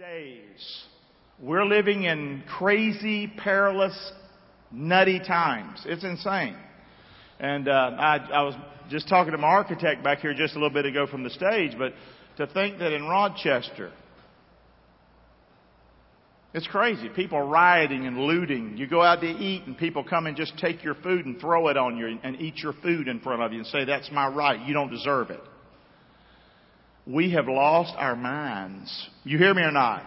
days, we're living in crazy, perilous, nutty times. It's insane. And uh, I, I was just talking to my architect back here just a little bit ago from the stage, but to think that in Rochester, it's crazy. People rioting and looting. You go out to eat and people come and just take your food and throw it on you and eat your food in front of you and say, that's my right. You don't deserve it. We have lost our minds. You hear me or not?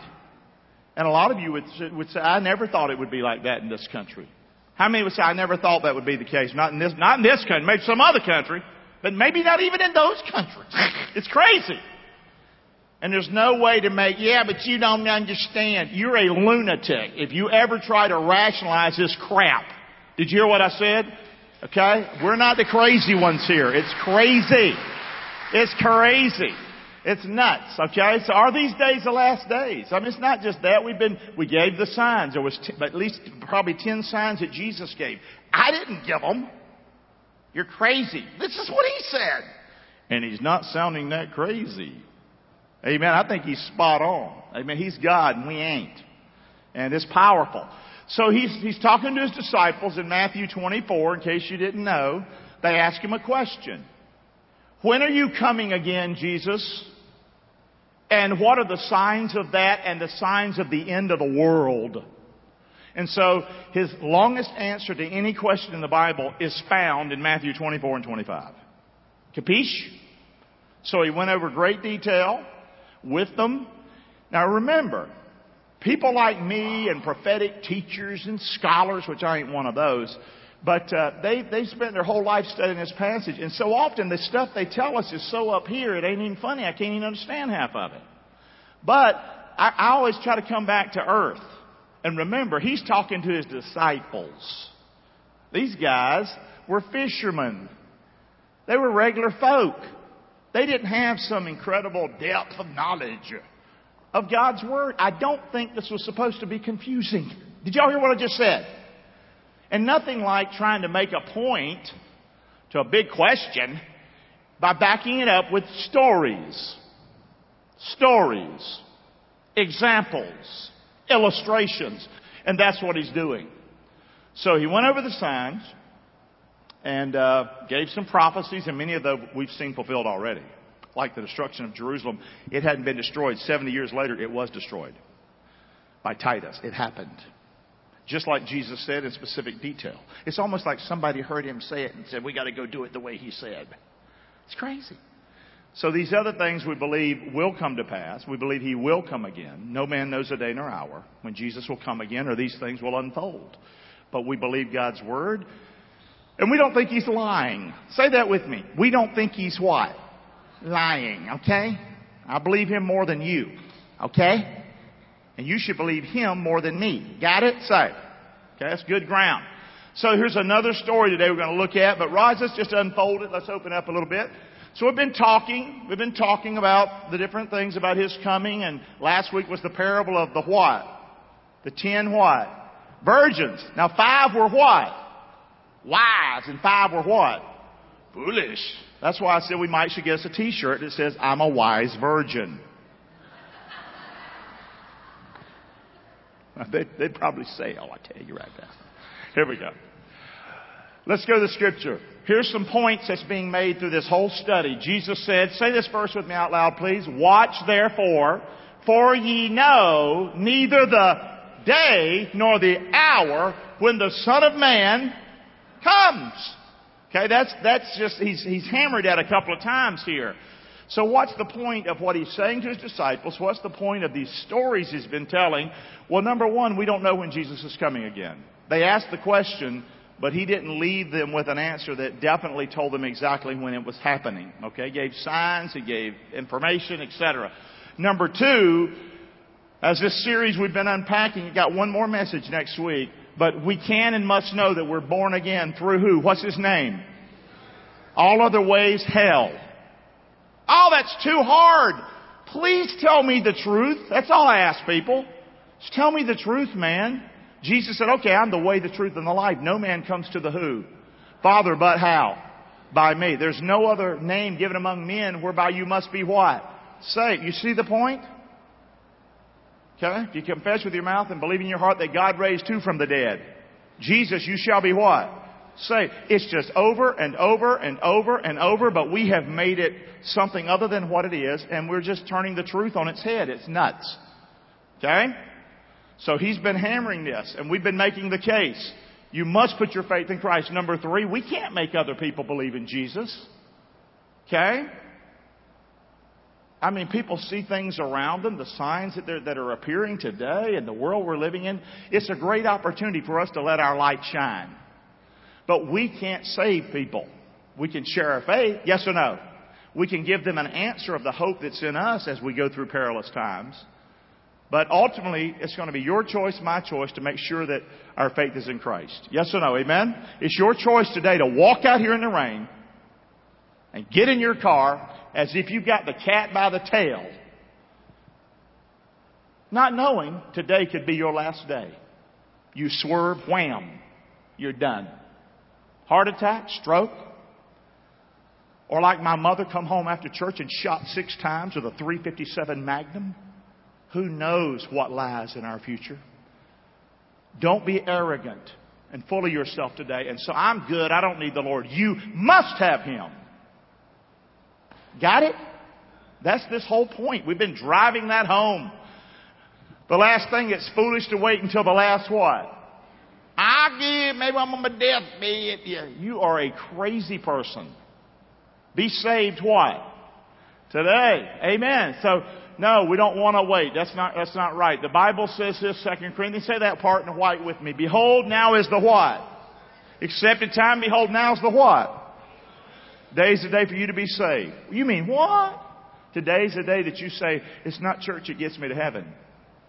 And a lot of you would, would say, I never thought it would be like that in this country. How many would say, I never thought that would be the case? Not in this, not in this country, maybe some other country, but maybe not even in those countries. it's crazy. And there's no way to make, yeah, but you don't understand. You're a lunatic if you ever try to rationalize this crap. Did you hear what I said? Okay? We're not the crazy ones here. It's crazy. It's crazy. It's nuts, okay? So are these days the last days? I mean, it's not just that. We've been, we gave the signs. There was t- at least probably 10 signs that Jesus gave. I didn't give them. You're crazy. This is what he said. And he's not sounding that crazy. Amen. I think he's spot on. Amen. He's God and we ain't. And it's powerful. So he's, he's talking to his disciples in Matthew 24, in case you didn't know. They ask him a question. When are you coming again, Jesus? And what are the signs of that and the signs of the end of the world? And so his longest answer to any question in the Bible is found in Matthew 24 and 25. Capiche? So he went over great detail with them. Now remember, people like me and prophetic teachers and scholars, which I ain't one of those, but uh, they they spent their whole life studying this passage, and so often the stuff they tell us is so up here it ain't even funny. I can't even understand half of it. But I, I always try to come back to earth, and remember he's talking to his disciples. These guys were fishermen. They were regular folk. They didn't have some incredible depth of knowledge of God's Word. I don't think this was supposed to be confusing. Did y'all hear what I just said? And nothing like trying to make a point to a big question by backing it up with stories. Stories. Examples. Illustrations. And that's what he's doing. So he went over the signs and uh, gave some prophecies, and many of them we've seen fulfilled already. Like the destruction of Jerusalem, it hadn't been destroyed. 70 years later, it was destroyed by Titus. It happened. Just like Jesus said in specific detail. It's almost like somebody heard him say it and said, we got to go do it the way he said. It's crazy. So these other things we believe will come to pass. We believe he will come again. No man knows a day nor hour when Jesus will come again or these things will unfold. But we believe God's word. And we don't think he's lying. Say that with me. We don't think he's what? Lying, okay? I believe him more than you, okay? And you should believe him more than me. Got it? Say. Okay, that's good ground. So here's another story today we're going to look at, but Roz, let's just unfold it. Let's open up a little bit. So we've been talking, we've been talking about the different things about his coming, and last week was the parable of the what? The ten what? Virgins. Now five were what? Wise, and five were what? Foolish. That's why I said we might should get us a t-shirt that says, I'm a wise virgin. They'd, they'd probably sell, oh, I tell you right now. Here we go. Let's go to the scripture. Here's some points that's being made through this whole study. Jesus said, say this verse with me out loud, please. Watch therefore, for ye know neither the day nor the hour when the Son of Man comes. Okay, that's, that's just, he's, he's hammered that a couple of times here. So what's the point of what he's saying to his disciples? What's the point of these stories he's been telling? Well, number one, we don't know when Jesus is coming again. They asked the question, but he didn't leave them with an answer that definitely told them exactly when it was happening. Okay, he gave signs, he gave information, etc. Number two, as this series we've been unpacking, you got one more message next week, but we can and must know that we're born again through who? What's his name? All other ways, hell. Oh, that's too hard. Please tell me the truth. That's all I ask people. Just tell me the truth, man. Jesus said, okay, I'm the way, the truth, and the life. No man comes to the who? Father, but how? By me. There's no other name given among men whereby you must be what? Saved. You see the point? Okay? If you confess with your mouth and believe in your heart that God raised two from the dead, Jesus, you shall be what? Say, it's just over and over and over and over, but we have made it something other than what it is, and we're just turning the truth on its head. It's nuts. Okay? So he's been hammering this, and we've been making the case. You must put your faith in Christ. Number three, we can't make other people believe in Jesus. Okay? I mean, people see things around them, the signs that, that are appearing today in the world we're living in. It's a great opportunity for us to let our light shine. But we can't save people. We can share our faith, yes or no? We can give them an answer of the hope that's in us as we go through perilous times. But ultimately, it's going to be your choice, my choice, to make sure that our faith is in Christ. Yes or no? Amen? It's your choice today to walk out here in the rain and get in your car as if you've got the cat by the tail, not knowing today could be your last day. You swerve, wham, you're done. Heart attack, stroke, or like my mother come home after church and shot six times with a 357 Magnum. Who knows what lies in our future? Don't be arrogant and full of yourself today and so I'm good, I don't need the Lord. You must have Him. Got it? That's this whole point. We've been driving that home. The last thing, it's foolish to wait until the last what? I give, maybe I'm on my deathbed. Yeah, you are a crazy person. Be saved what? Today. Amen. So, no, we don't want to wait. That's not, that's not right. The Bible says this, Second Corinthians, say that part in white with me. Behold, now is the what? Accepted time, behold, now is the what? Today's the day for you to be saved. You mean what? Today's the day that you say, it's not church that gets me to heaven.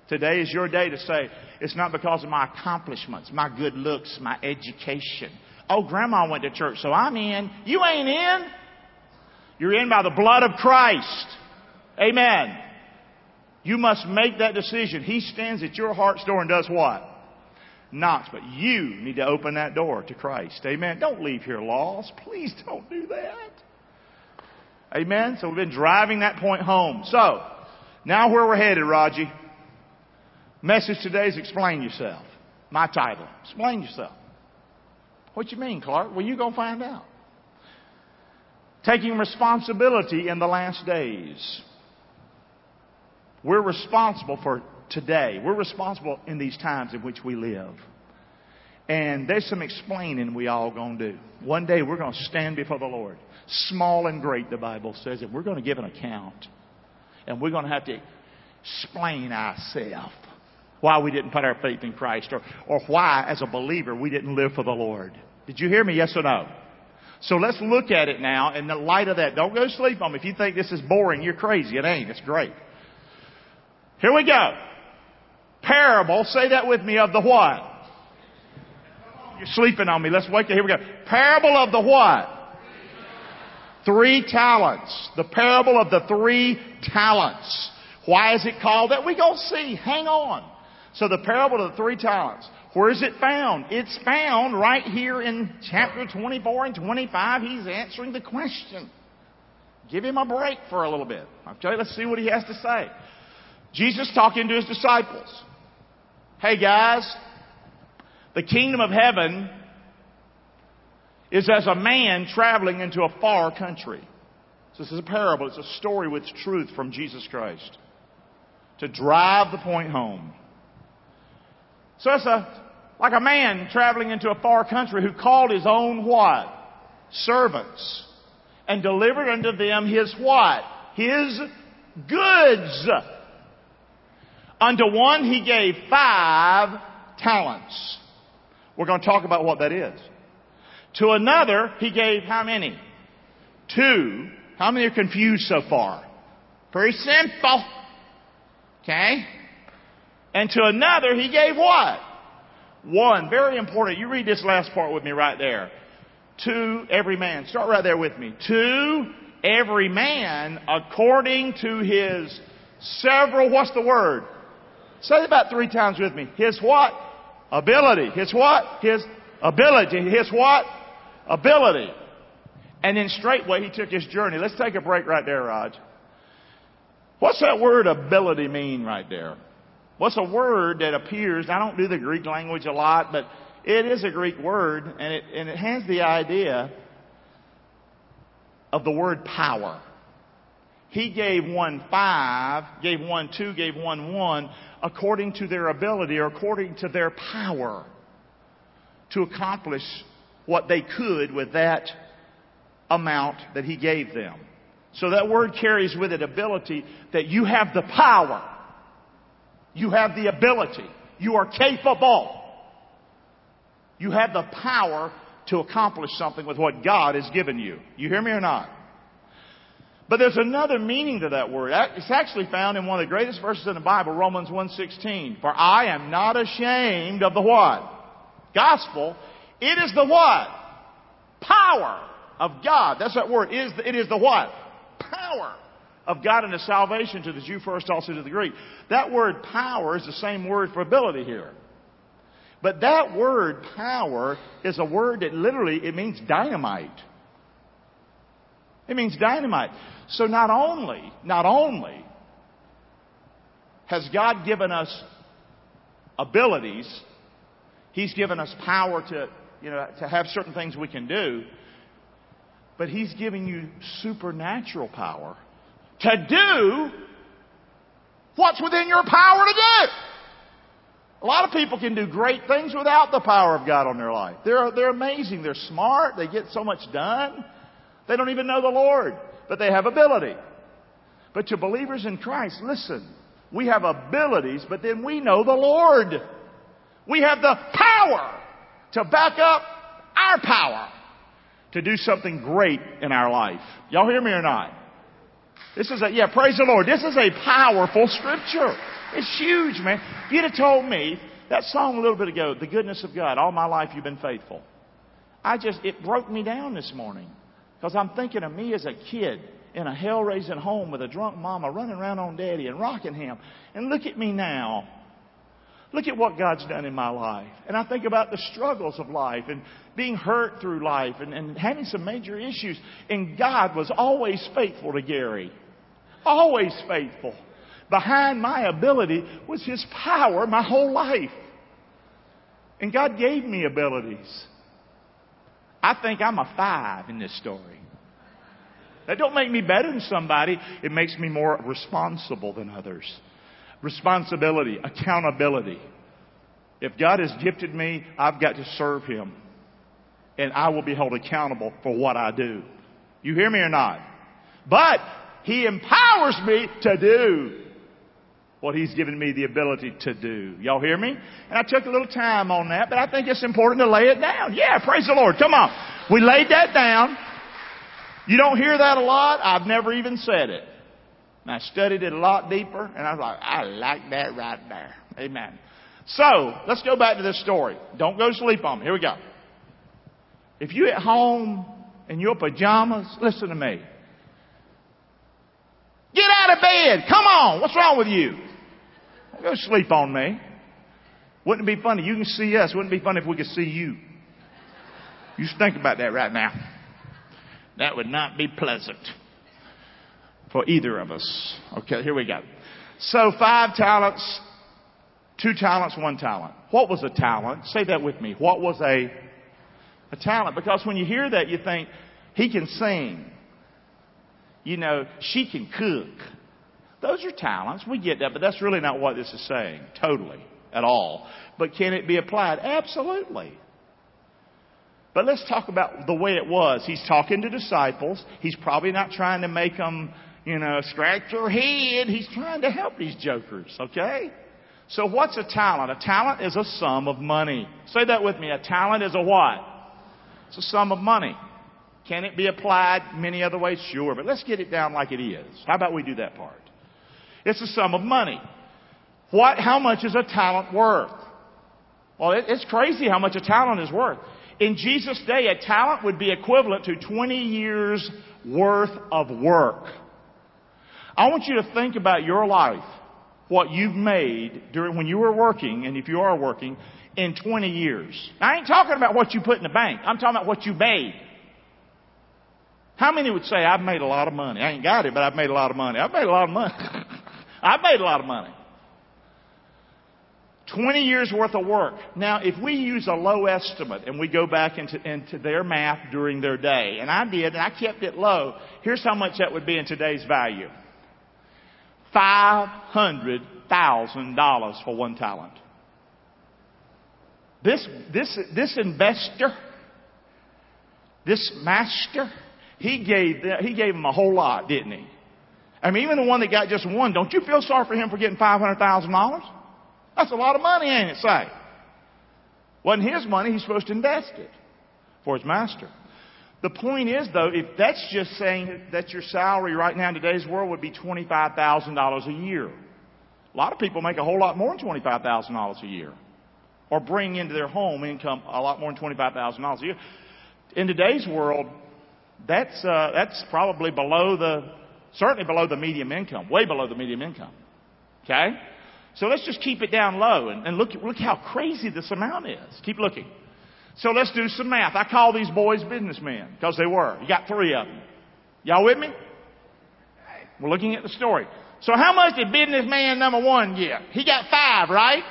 Today is your day to say, it's not because of my accomplishments, my good looks, my education. Oh, grandma went to church, so I'm in. You ain't in. You're in by the blood of Christ. Amen. You must make that decision. He stands at your heart's door and does what? knocks, but you need to open that door to Christ. Amen. Don't leave here lost. Please don't do that. Amen. So we've been driving that point home. So, now where we're headed, Raji. Message today is explain yourself. My title. Explain yourself. What you mean, Clark? Well, you're going to find out. Taking responsibility in the last days. We're responsible for today. We're responsible in these times in which we live. And there's some explaining we all gonna do. One day we're gonna stand before the Lord. Small and great, the Bible says, and we're gonna give an account. And we're gonna have to explain ourselves why we didn't put our faith in Christ or, or why, as a believer, we didn't live for the Lord. Did you hear me? Yes or no? So let's look at it now in the light of that. Don't go to sleep on me. If you think this is boring, you're crazy. It ain't. It's great. Here we go parable, say that with me, of the what? You're sleeping on me. Let's wake up. Here we go. Parable of the what? Three talents. The parable of the three talents. Why is it called that? We go see. Hang on. So the parable of the three talents. Where is it found? It's found right here in chapter 24 and 25. He's answering the question. Give him a break for a little bit. Okay, let's see what he has to say. Jesus talking to his disciples. Hey guys, the kingdom of heaven is as a man traveling into a far country. So this is a parable. It's a story with truth from Jesus Christ to drive the point home. So it's a, like a man traveling into a far country who called his own what? Servants. And delivered unto them his what? His goods. Unto one he gave five talents. We're going to talk about what that is. To another he gave how many? Two. How many are confused so far? Very simple. Okay? And to another he gave what? One. Very important. You read this last part with me right there. To every man. Start right there with me. To every man according to his several, what's the word? Say it about three times with me. His what? Ability. His what? His ability. His what? Ability. And then straightway he took his journey. Let's take a break right there, Raj. What's that word ability mean right there? What's a word that appears, I don't do the Greek language a lot, but it is a Greek word and it, and it has the idea of the word power. He gave one five, gave one two, gave one one according to their ability or according to their power to accomplish what they could with that amount that he gave them. So that word carries with it ability that you have the power. You have the ability. You are capable. You have the power to accomplish something with what God has given you. You hear me or not? But there's another meaning to that word. It's actually found in one of the greatest verses in the Bible, Romans 1:16. For I am not ashamed of the what? Gospel. It is the what? Power of God. That's that word. It is the, it is the what? Power of God and the salvation to the Jew first, also to the Greek. That word power is the same word for ability here. But that word power is a word that literally, it means dynamite. It means dynamite. So not only, not only has God given us abilities, He's given us power to, you know, to have certain things we can do, but He's giving you supernatural power to do what's within your power to do. A lot of people can do great things without the power of God on their life. They're, they're amazing. They're smart. They get so much done. They don't even know the Lord, but they have ability. But to believers in Christ, listen, we have abilities, but then we know the Lord. We have the power to back up our power to do something great in our life. Y'all hear me or not? This is a, yeah, praise the Lord. This is a powerful scripture. It's huge, man. If you'd have told me that song a little bit ago, The Goodness of God, all my life you've been faithful. I just, it broke me down this morning. Because I'm thinking of me as a kid in a hell raising home with a drunk mama running around on daddy and rocking him. And look at me now. Look at what God's done in my life. And I think about the struggles of life and being hurt through life and, and having some major issues. And God was always faithful to Gary. Always faithful. Behind my ability was His power my whole life. And God gave me abilities. I think I'm a five in this story. That don't make me better than somebody. It makes me more responsible than others. Responsibility, accountability. If God has gifted me, I've got to serve Him. And I will be held accountable for what I do. You hear me or not? But He empowers me to do what He's given me the ability to do. Y'all hear me? And I took a little time on that, but I think it's important to lay it down. Yeah, praise the Lord. Come on. We laid that down. You don't hear that a lot. I've never even said it. And I studied it a lot deeper, and I was like, I like that right there. Amen. So, let's go back to this story. Don't go sleep on me. Here we go. If you're at home in your pajamas, listen to me. Get out of bed. Come on. What's wrong with you? Don't go sleep on me. Wouldn't it be funny? You can see us. Wouldn't it be funny if we could see you? You just think about that right now. That would not be pleasant for either of us. Okay, here we go. So five talents, two talents, one talent. What was a talent? Say that with me. What was a, a talent? Because when you hear that, you think, he can sing. You know, she can cook. Those are talents. We get that, but that's really not what this is saying, totally, at all. But can it be applied? Absolutely. But let's talk about the way it was. He's talking to disciples. He's probably not trying to make them, you know, scratch your head. He's trying to help these jokers, okay? So what's a talent? A talent is a sum of money. Say that with me. A talent is a what? It's a sum of money. Can it be applied many other ways? Sure, but let's get it down like it is. How about we do that part? It's a sum of money. What, how much is a talent worth? Well, it, it's crazy how much a talent is worth. In Jesus' day, a talent would be equivalent to 20 years worth of work. I want you to think about your life, what you've made during when you were working, and if you are working, in 20 years. I ain't talking about what you put in the bank. I'm talking about what you made. How many would say, I've made a lot of money? I ain't got it, but I've made a lot of money. I've made a lot of money. I've made a lot of money. 20 years worth of work. Now, if we use a low estimate and we go back into, into their math during their day, and I did, and I kept it low, here's how much that would be in today's value. $500,000 for one talent. This, this, this investor, this master, he gave, he gave him a whole lot, didn't he? I mean, even the one that got just one, don't you feel sorry for him for getting $500,000? That's a lot of money, ain't it, say? Wasn't his money, he's supposed to invest it for his master. The point is, though, if that's just saying that your salary right now in today's world would be $25,000 a year. A lot of people make a whole lot more than $25,000 a year. Or bring into their home income a lot more than $25,000 a year. In today's world, that's, uh, that's probably below the, certainly below the medium income, way below the medium income. Okay? So let's just keep it down low and, and look, look how crazy this amount is. Keep looking. So let's do some math. I call these boys businessmen because they were. You got three of them. Y'all with me? We're looking at the story. So how much did businessman number one get? He got five, right?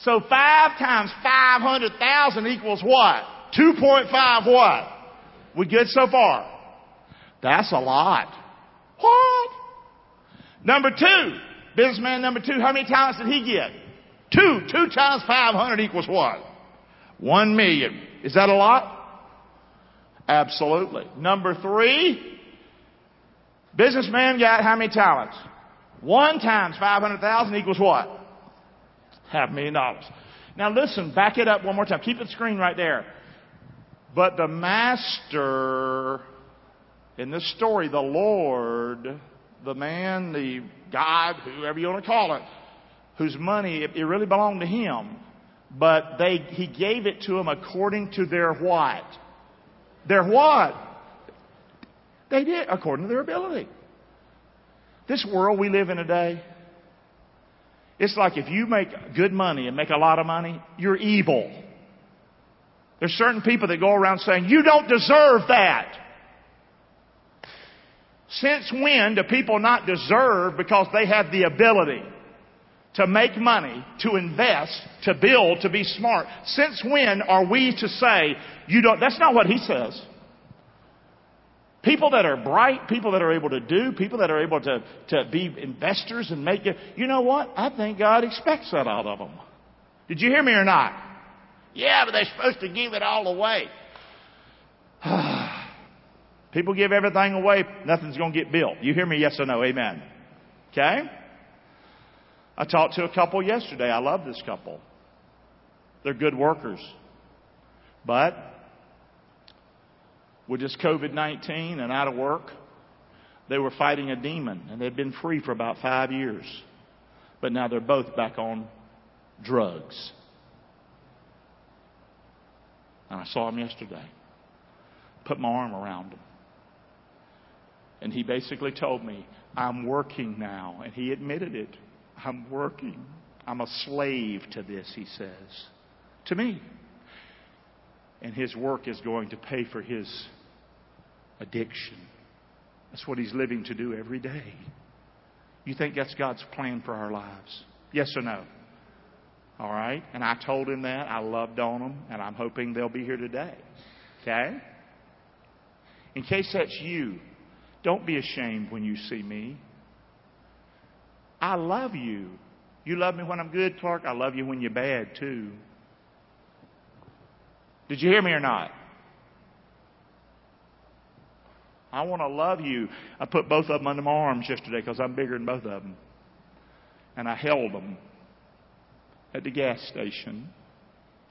So five times 500,000 equals what? 2.5 what? We good so far? That's a lot. What? Number two, businessman number two, how many talents did he get? Two. Two times 500 equals what? One million. Is that a lot? Absolutely. Number three, businessman got how many talents? One times 500,000 equals what? Half a million dollars. Now listen, back it up one more time. Keep the screen right there. But the master, in this story, the Lord, the man, the God, whoever you want to call it, whose money, it, it really belonged to him, but they, he gave it to them according to their what? Their what? They did, according to their ability. This world we live in today, it's like if you make good money and make a lot of money, you're evil. There's certain people that go around saying, you don't deserve that. Since when do people not deserve because they have the ability to make money, to invest, to build, to be smart? Since when are we to say, you don't, that's not what he says. People that are bright, people that are able to do, people that are able to, to be investors and make it, you know what? I think God expects that out of them. Did you hear me or not? Yeah, but they're supposed to give it all away. people give everything away, nothing's going to get built. You hear me? Yes or no? Amen. Okay? I talked to a couple yesterday. I love this couple. They're good workers. But with this COVID 19 and out of work, they were fighting a demon and they'd been free for about five years. But now they're both back on drugs. And I saw him yesterday. Put my arm around him. And he basically told me, I'm working now. And he admitted it. I'm working. I'm a slave to this, he says. To me. And his work is going to pay for his addiction. That's what he's living to do every day. You think that's God's plan for our lives? Yes or no? All right? And I told him that. I loved on him, and I'm hoping they'll be here today. Okay? In case that's you, don't be ashamed when you see me. I love you. You love me when I'm good, Clark. I love you when you're bad, too. Did you hear me or not? I want to love you. I put both of them under my arms yesterday because I'm bigger than both of them. And I held them at the gas station.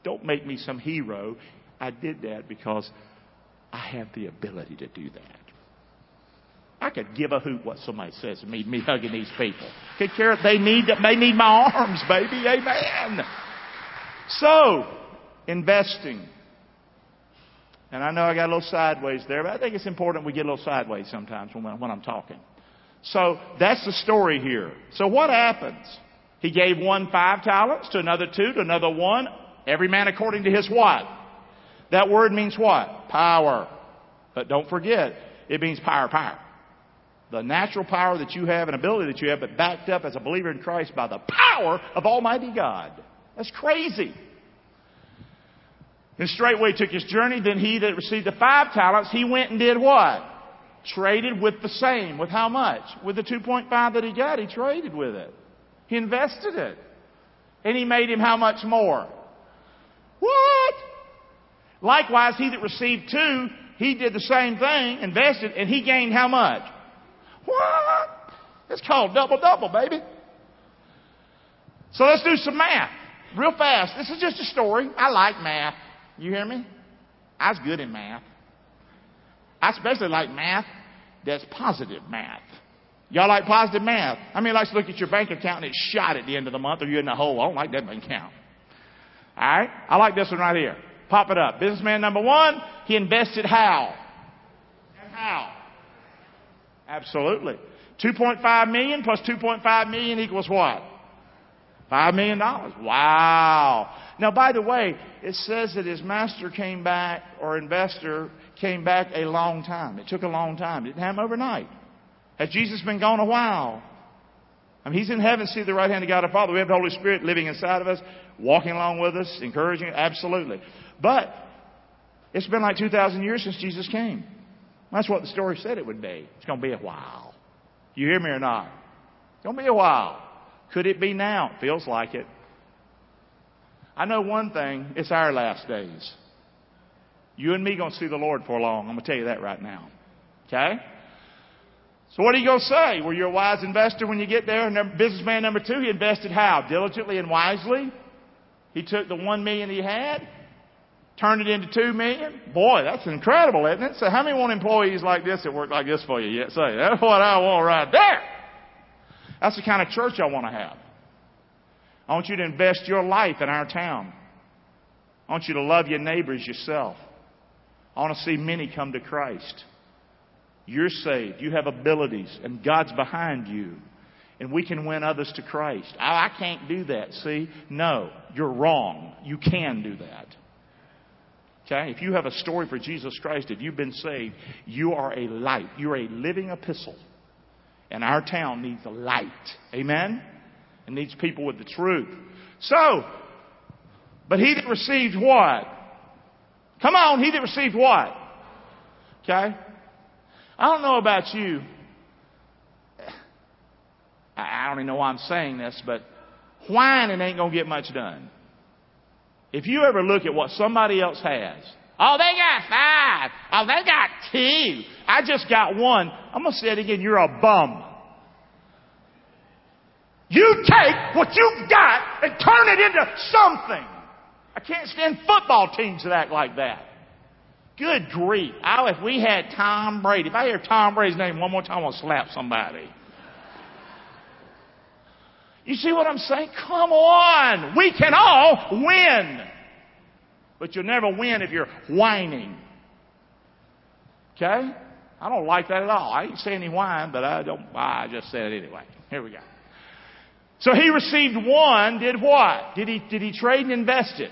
Don't make me some hero. I did that because I have the ability to do that. I could give a hoot what somebody says to me, me hugging these people. Could care they need they need my arms, baby. Amen. So, investing. And I know I got a little sideways there, but I think it's important we get a little sideways sometimes when, when I'm talking. So that's the story here. So what happens? He gave one five talents, to another two, to another one. Every man according to his what? That word means what? Power. But don't forget, it means power, power. The natural power that you have and ability that you have, but backed up as a believer in Christ by the power of Almighty God. That's crazy. And straightway took his journey. Then he that received the five talents, he went and did what? Traded with the same. With how much? With the 2.5 that he got, he traded with it. He invested it. And he made him how much more? What? Likewise, he that received two, he did the same thing, invested, and he gained how much? What? It's called double double, baby. So let's do some math. Real fast. This is just a story. I like math. You hear me? I was good in math. I especially like math that's positive math. Y'all like positive math? I mean, likes to look at your bank account and it's shot at the end of the month or you're in the hole. I don't like that bank account. Alright? I like this one right here. Pop it up. Businessman number one, he invested how? And how? Absolutely. 2.5 million plus 2.5 million equals what? Five million dollars. Wow. Now, by the way, it says that his master came back, or investor came back a long time. It took a long time. It didn't happen overnight. Has Jesus been gone a while? I mean, he's in heaven, see the right hand of God our Father. We have the Holy Spirit living inside of us, walking along with us, encouraging, absolutely. But it's been like 2,000 years since Jesus came. That's what the story said it would be. It's going to be a while. You hear me or not? It's going to be a while. Could it be now? Feels like it. I know one thing. It's our last days. You and me going to see the Lord for long. I'm going to tell you that right now. Okay? So what are you going to say? Were you a wise investor when you get there? And businessman number two, he invested how? Diligently and wisely. He took the one million he had, turned it into two million. Boy, that's incredible, isn't it? So how many want employees like this that work like this for you yet? Say, that's what I want right there. That's the kind of church I want to have. I want you to invest your life in our town. I want you to love your neighbors yourself. I want to see many come to Christ. You're saved. You have abilities, and God's behind you. And we can win others to Christ. Oh, I can't do that. See? No, you're wrong. You can do that. Okay? If you have a story for Jesus Christ, if you've been saved, you are a light. You're a living epistle. And our town needs a light. Amen? It needs people with the truth. So, but he that received what? Come on, he that received what? Okay? I don't know about you. I don't even know why I'm saying this, but whining ain't gonna get much done. If you ever look at what somebody else has, oh, they got five. Oh, they got two. I just got one. I'm gonna say it again. You're a bum. You take what you've got and turn it into something. I can't stand football teams that act like that. Good grief. Oh, if we had Tom Brady, if I hear Tom Brady's name one more time, I'm going to slap somebody. You see what I'm saying? Come on. We can all win. But you'll never win if you're whining. Okay? I don't like that at all. I ain't saying any whine, but I don't, I just said it anyway. Here we go. So he received one, did what? Did he, did he trade and invest it?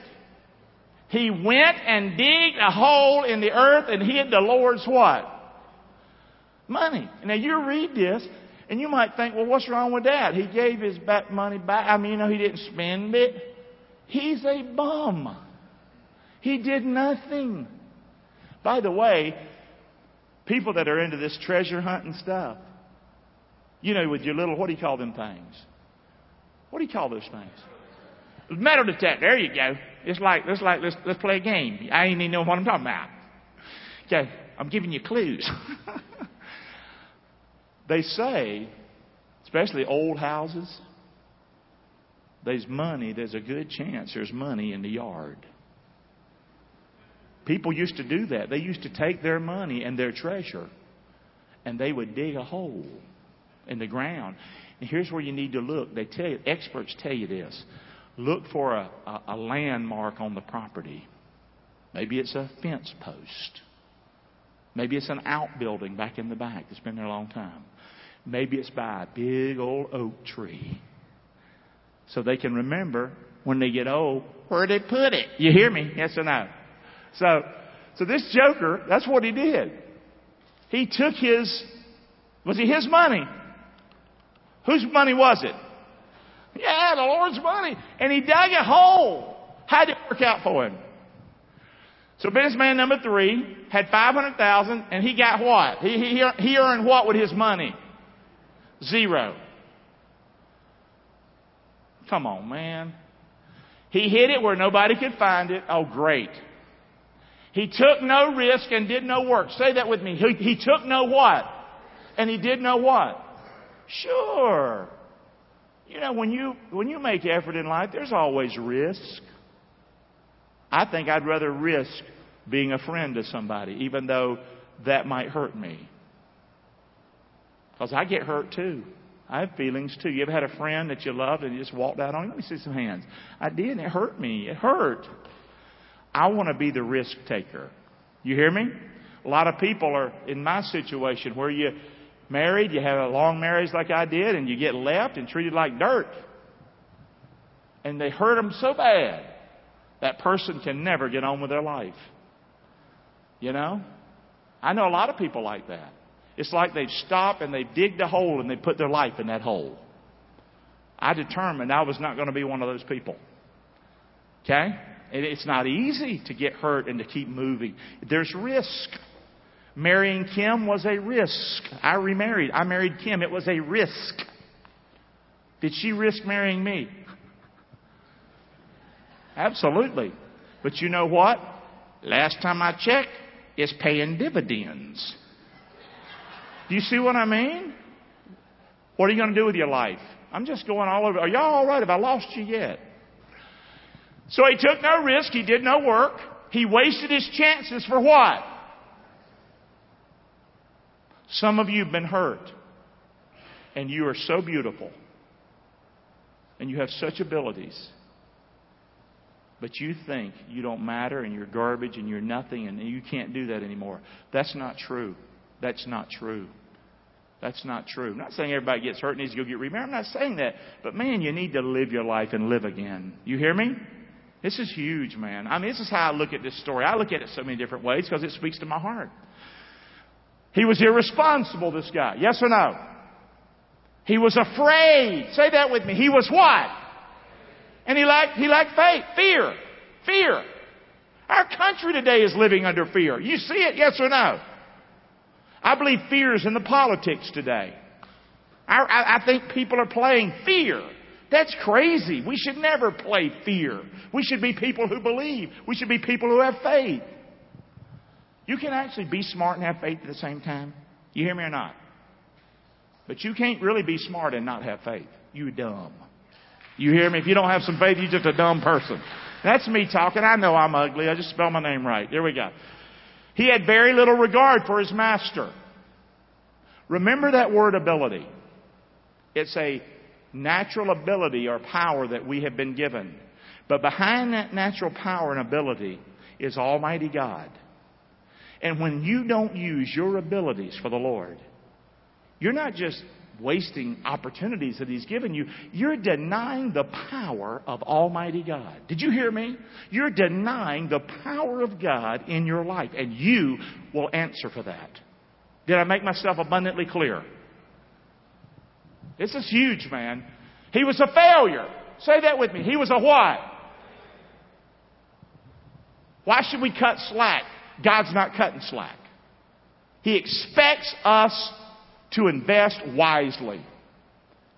He went and digged a hole in the earth and hid the Lord's what? Money. Now you read this and you might think, well, what's wrong with that? He gave his back money back. I mean, you know, he didn't spend it. He's a bum. He did nothing. By the way, people that are into this treasure hunting stuff, you know, with your little, what do you call them things? What do you call those things? Metal detector. There you go. It's like, it's like let's, let's play a game. I ain't even know what I'm talking about. Okay, I'm giving you clues. they say, especially old houses, there's money, there's a good chance there's money in the yard. People used to do that. They used to take their money and their treasure and they would dig a hole in the ground. And here's where you need to look. They tell you, experts tell you this. Look for a, a, a landmark on the property. Maybe it's a fence post. Maybe it's an outbuilding back in the back that's been there a long time. Maybe it's by a big old oak tree. So they can remember when they get old, where they put it. You hear me? Yes or no? So, so this joker, that's what he did. He took his, was it his money? Whose money was it? Yeah, the Lord's money. And he dug a hole. How did it work out for him? So businessman number three had 500,000 and he got what? He, he, he earned what with his money? Zero. Come on, man. He hid it where nobody could find it. Oh, great. He took no risk and did no work. Say that with me. He, he took no what? And he did no what? Sure. You know, when you, when you make effort in life, there's always risk. I think I'd rather risk being a friend to somebody, even though that might hurt me. Because I get hurt too. I have feelings too. You ever had a friend that you loved and you just walked out on? Let me see some hands. I did, and it hurt me. It hurt. I want to be the risk taker. You hear me? A lot of people are in my situation where you married, you have a long marriage like I did, and you get left and treated like dirt. And they hurt them so bad, that person can never get on with their life. You know? I know a lot of people like that. It's like they've stopped and they've digged a hole and they put their life in that hole. I determined I was not going to be one of those people. Okay? It's not easy to get hurt and to keep moving. There's risk. Marrying Kim was a risk. I remarried. I married Kim. It was a risk. Did she risk marrying me? Absolutely. But you know what? Last time I checked, it's paying dividends. Do you see what I mean? What are you going to do with your life? I'm just going all over. Are y'all all right? Have I lost you yet? So he took no risk. He did no work. He wasted his chances for what? Some of you have been hurt. And you are so beautiful. And you have such abilities. But you think you don't matter and you're garbage and you're nothing and you can't do that anymore. That's not true. That's not true. That's not true. I'm not saying everybody gets hurt and needs to go get remarried. I'm not saying that. But man, you need to live your life and live again. You hear me? This is huge, man. I mean, this is how I look at this story. I look at it so many different ways because it speaks to my heart. He was irresponsible, this guy. Yes or no? He was afraid. Say that with me. He was what? And he lacked, he lacked faith. Fear. Fear. Our country today is living under fear. You see it, yes or no? I believe fear is in the politics today. I, I, I think people are playing fear. That's crazy. We should never play fear. We should be people who believe. We should be people who have faith. You can actually be smart and have faith at the same time. You hear me or not? But you can't really be smart and not have faith. You dumb. You hear me? If you don't have some faith, you're just a dumb person. That's me talking. I know I'm ugly. I just spelled my name right. There we go. He had very little regard for his master. Remember that word ability. It's a natural ability or power that we have been given. But behind that natural power and ability is Almighty God. And when you don't use your abilities for the Lord, you're not just wasting opportunities that He's given you, you're denying the power of Almighty God. Did you hear me? You're denying the power of God in your life, and you will answer for that. Did I make myself abundantly clear? This is huge, man. He was a failure. Say that with me. He was a what? Why should we cut slack? God's not cutting slack. He expects us to invest wisely.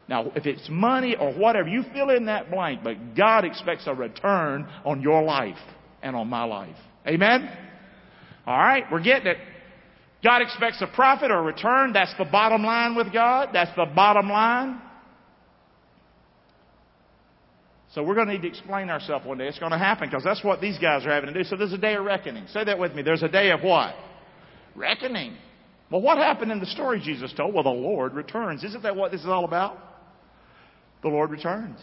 Now, if it's money or whatever, you fill in that blank, but God expects a return on your life and on my life. Amen? All right, we're getting it. God expects a profit or a return. That's the bottom line with God. That's the bottom line. So we're going to need to explain ourselves one day. It's going to happen because that's what these guys are having to do. So there's a day of reckoning. Say that with me. There's a day of what? Reckoning. Well, what happened in the story Jesus told? Well, the Lord returns. Isn't that what this is all about? The Lord returns.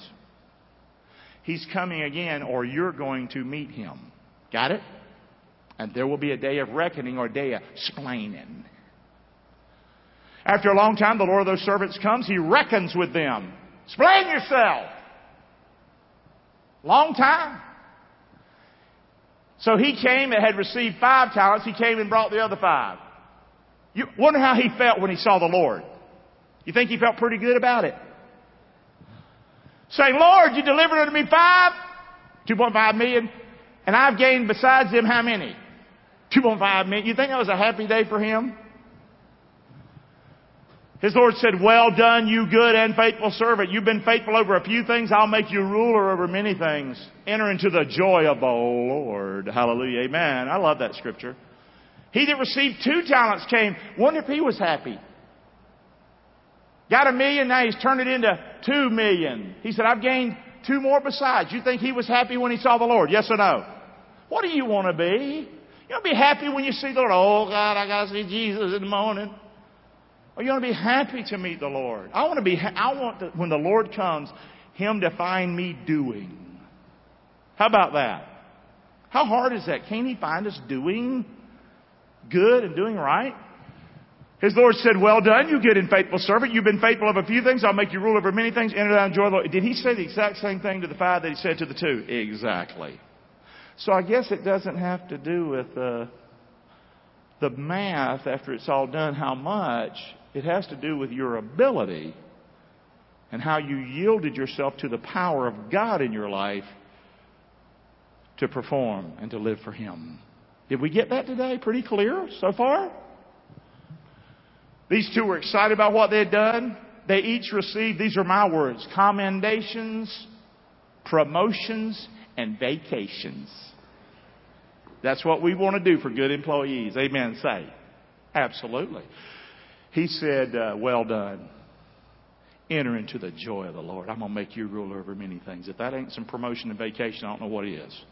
He's coming again, or you're going to meet him. Got it? And there will be a day of reckoning or a day of splaining. After a long time, the Lord of those servants comes. He reckons with them. Explain yourself. Long time. So he came and had received five talents. He came and brought the other five. You wonder how he felt when he saw the Lord. You think he felt pretty good about it? saying, Lord, you delivered unto me five, 2.5 million, and I've gained besides them how many? 2.5 million. You think that was a happy day for him? His Lord said, well done, you good and faithful servant. You've been faithful over a few things. I'll make you ruler over many things. Enter into the joy of the Lord. Hallelujah. Amen. I love that scripture. He that received two talents came. Wonder if he was happy. Got a million, now he's turned it into two million. He said, I've gained two more besides. You think he was happy when he saw the Lord? Yes or no? What do you want to be? You want to be happy when you see the Lord. Oh God, I got to see Jesus in the morning. Or you want to be happy to meet the Lord. I want to be, I want to, when the Lord comes, Him to find me doing. How about that? How hard is that? Can't He find us doing good and doing right? His Lord said, well done, you good and faithful servant. You've been faithful of a few things. I'll make you rule over many things. Enter down and enjoy the Lord. Did he say the exact same thing to the five that he said to the two? Exactly. So I guess it doesn't have to do with uh, the math after it's all done, how much. It has to do with your ability and how you yielded yourself to the power of God in your life to perform and to live for Him. Did we get that today? Pretty clear so far? These two were excited about what they had done. They each received, these are my words, commendations, promotions, and vacations. That's what we want to do for good employees. Amen. Say. Absolutely. He said, uh, well done. Enter into the joy of the Lord. I'm going to make you ruler over many things. If that ain't some promotion and vacation, I don't know what is.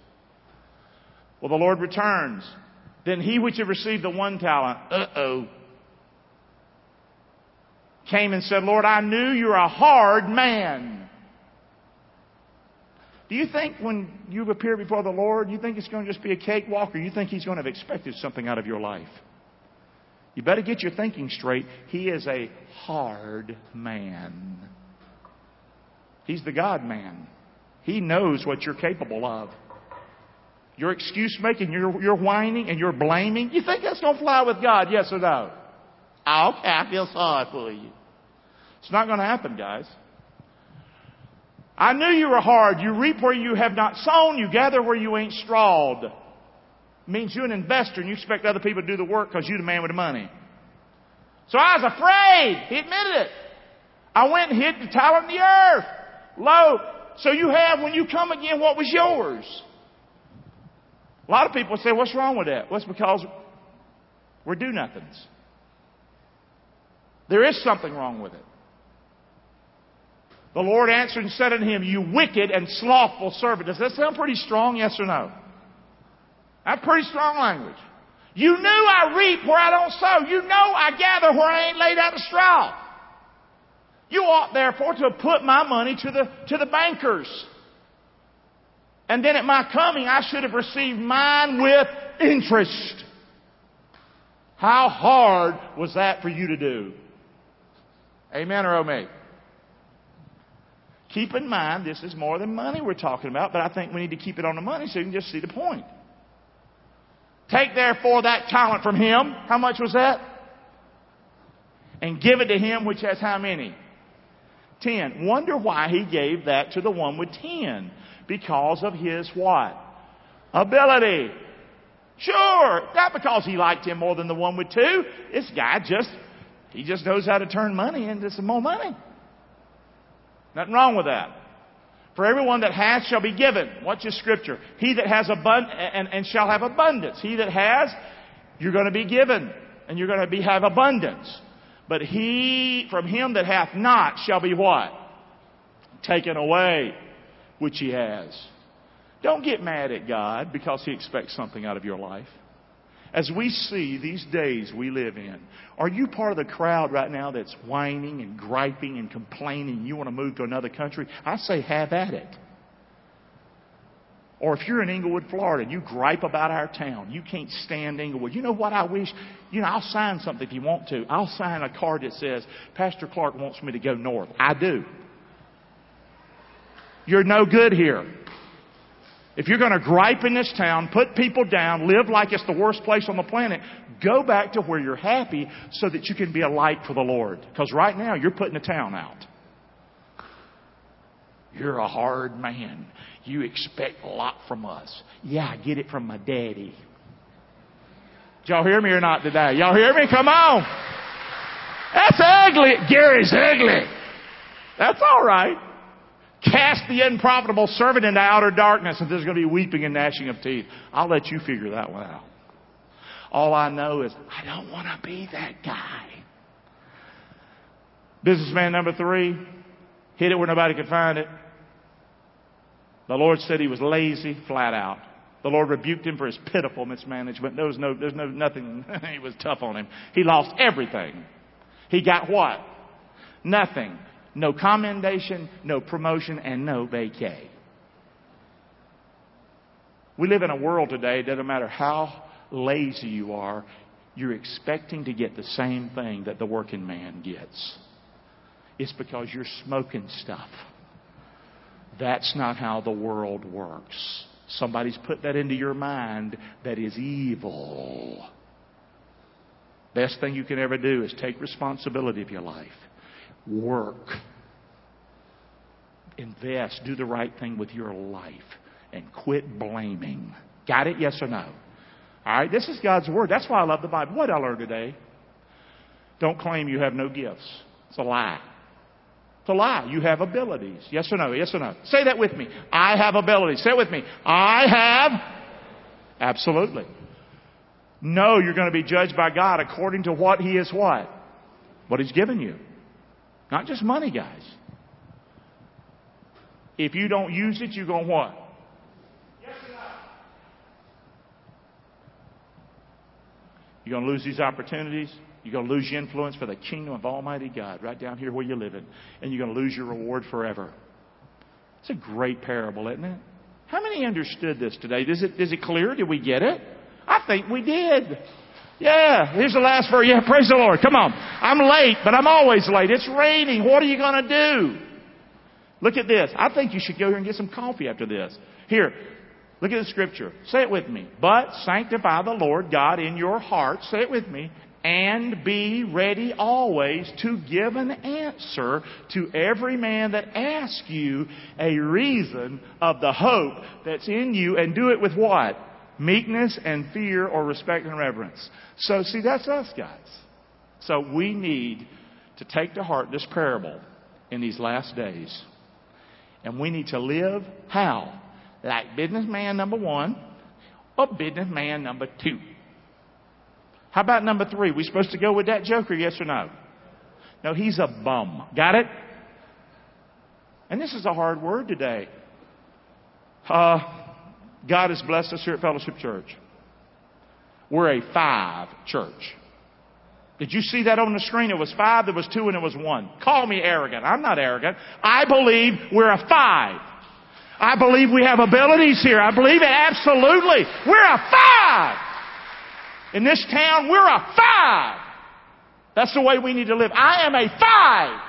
Well, the Lord returns. Then he which had received the one talent, uh-oh, came and said, Lord, I knew you're a hard man. Do you think when you appear before the Lord, you think it's going to just be a cakewalk or you think He's going to have expected something out of your life? You better get your thinking straight. He is a hard man. He's the God man. He knows what you're capable of. Your excuse making, your, your whining, and your blaming, you think that's going to fly with God, yes or no? Okay, I feel sorry for you. It's not going to happen, guys. I knew you were hard. You reap where you have not sown. You gather where you ain't strawed. It means you're an investor and you expect other people to do the work because you're the man with the money. So I was afraid. He admitted it. I went and hid the talent in the earth. Lo, so you have when you come again what was yours. A lot of people say, what's wrong with that? Well, it's because we're do nothings. There is something wrong with it. The Lord answered and said unto him, You wicked and slothful servant. Does that sound pretty strong, yes or no? That's pretty strong language. You knew I reap where I don't sow. You know I gather where I ain't laid out a straw. You ought therefore to have put my money to the, to the bankers. And then at my coming, I should have received mine with interest. How hard was that for you to do? Amen or me? Keep in mind, this is more than money we're talking about, but I think we need to keep it on the money so you can just see the point. Take therefore that talent from him. How much was that? And give it to him which has how many? Ten. Wonder why he gave that to the one with ten. Because of his what? Ability. Sure, not because he liked him more than the one with two. This guy just, he just knows how to turn money into some more money. Nothing wrong with that. For everyone that has shall be given. What's your scripture? He that has abundance and, and shall have abundance. He that has, you're going to be given, and you're going to be have abundance. But he from him that hath not shall be what? Taken away, which he has. Don't get mad at God because he expects something out of your life. As we see these days we live in, are you part of the crowd right now that's whining and griping and complaining you want to move to another country? I say have at it. Or if you're in Englewood, Florida, and you gripe about our town, you can't stand Englewood. You know what I wish? You know, I'll sign something if you want to. I'll sign a card that says, Pastor Clark wants me to go north. I do. You're no good here. If you're going to gripe in this town, put people down, live like it's the worst place on the planet, go back to where you're happy so that you can be a light for the Lord. Because right now you're putting the town out. You're a hard man. You expect a lot from us. Yeah, I get it from my daddy. Did y'all hear me or not today? Y'all hear me? Come on. That's ugly. Gary's ugly. That's all right. Cast the unprofitable servant into outer darkness, and there's going to be weeping and gnashing of teeth. I'll let you figure that one out. All I know is I don't want to be that guy. Businessman number three, hid it where nobody could find it. The Lord said he was lazy, flat out. The Lord rebuked him for his pitiful mismanagement. There was no, there's no, nothing, he was tough on him. He lost everything. He got what? Nothing. No commendation, no promotion, and no vacay. We live in a world today, doesn't matter how lazy you are, you're expecting to get the same thing that the working man gets. It's because you're smoking stuff. That's not how the world works. Somebody's put that into your mind that is evil. Best thing you can ever do is take responsibility of your life. Work. Invest. Do the right thing with your life. And quit blaming. Got it? Yes or no? All right, this is God's Word. That's why I love the Bible. What I learned today? Don't claim you have no gifts. It's a lie. It's a lie. You have abilities. Yes or no? Yes or no? Say that with me. I have abilities. Say it with me. I have. Absolutely. No, you're going to be judged by God according to what He is what? What He's given you. Not just money, guys. If you don't use it, you're going to what? You're going to lose these opportunities. You're going to lose your influence for the kingdom of Almighty God right down here where you're living. And you're going to lose your reward forever. It's a great parable, isn't it? How many understood this today? Is it, is it clear? Did we get it? I think we did. Yeah, here's the last verse. Yeah, praise the Lord. Come on. I'm late, but I'm always late. It's raining. What are you going to do? Look at this. I think you should go here and get some coffee after this. Here, look at the scripture. Say it with me. But sanctify the Lord God in your heart. Say it with me. And be ready always to give an answer to every man that asks you a reason of the hope that's in you and do it with what? Meekness and fear or respect and reverence. So, see, that's us, guys. So, we need to take to heart this parable in these last days. And we need to live how? Like businessman number one or businessman number two. How about number three? We supposed to go with that joker, yes or no? No, he's a bum. Got it? And this is a hard word today. Uh, God has blessed us here at Fellowship Church. We're a five church. Did you see that on the screen? It was five, there was two, and it was one. Call me arrogant. I'm not arrogant. I believe we're a five. I believe we have abilities here. I believe it absolutely. We're a five. In this town, we're a five. That's the way we need to live. I am a five.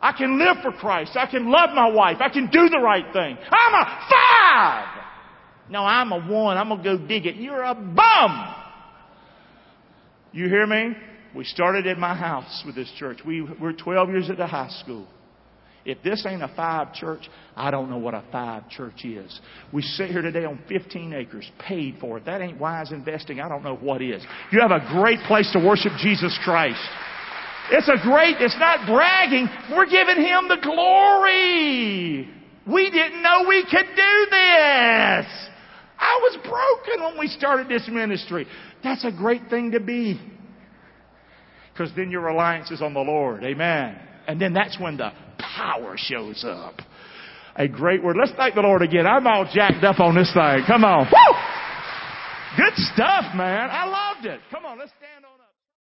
I can live for Christ. I can love my wife. I can do the right thing. I'm a five. No, I'm a one. I'm going to go dig it. You're a bum. You hear me? We started at my house with this church. We were 12 years at the high school. If this ain't a five church, I don't know what a five church is. We sit here today on 15 acres, paid for it. That ain't wise investing. I don't know what is. You have a great place to worship Jesus Christ. It's a great, it's not bragging. We're giving Him the glory. We didn't know we could do this. I was broken when we started this ministry. That's a great thing to be. Because then your reliance is on the Lord. Amen. And then that's when the power shows up. A great word. Let's thank the Lord again. I'm all jacked up on this thing. Come on. Woo! Good stuff, man. I loved it. Come on, let's stand on.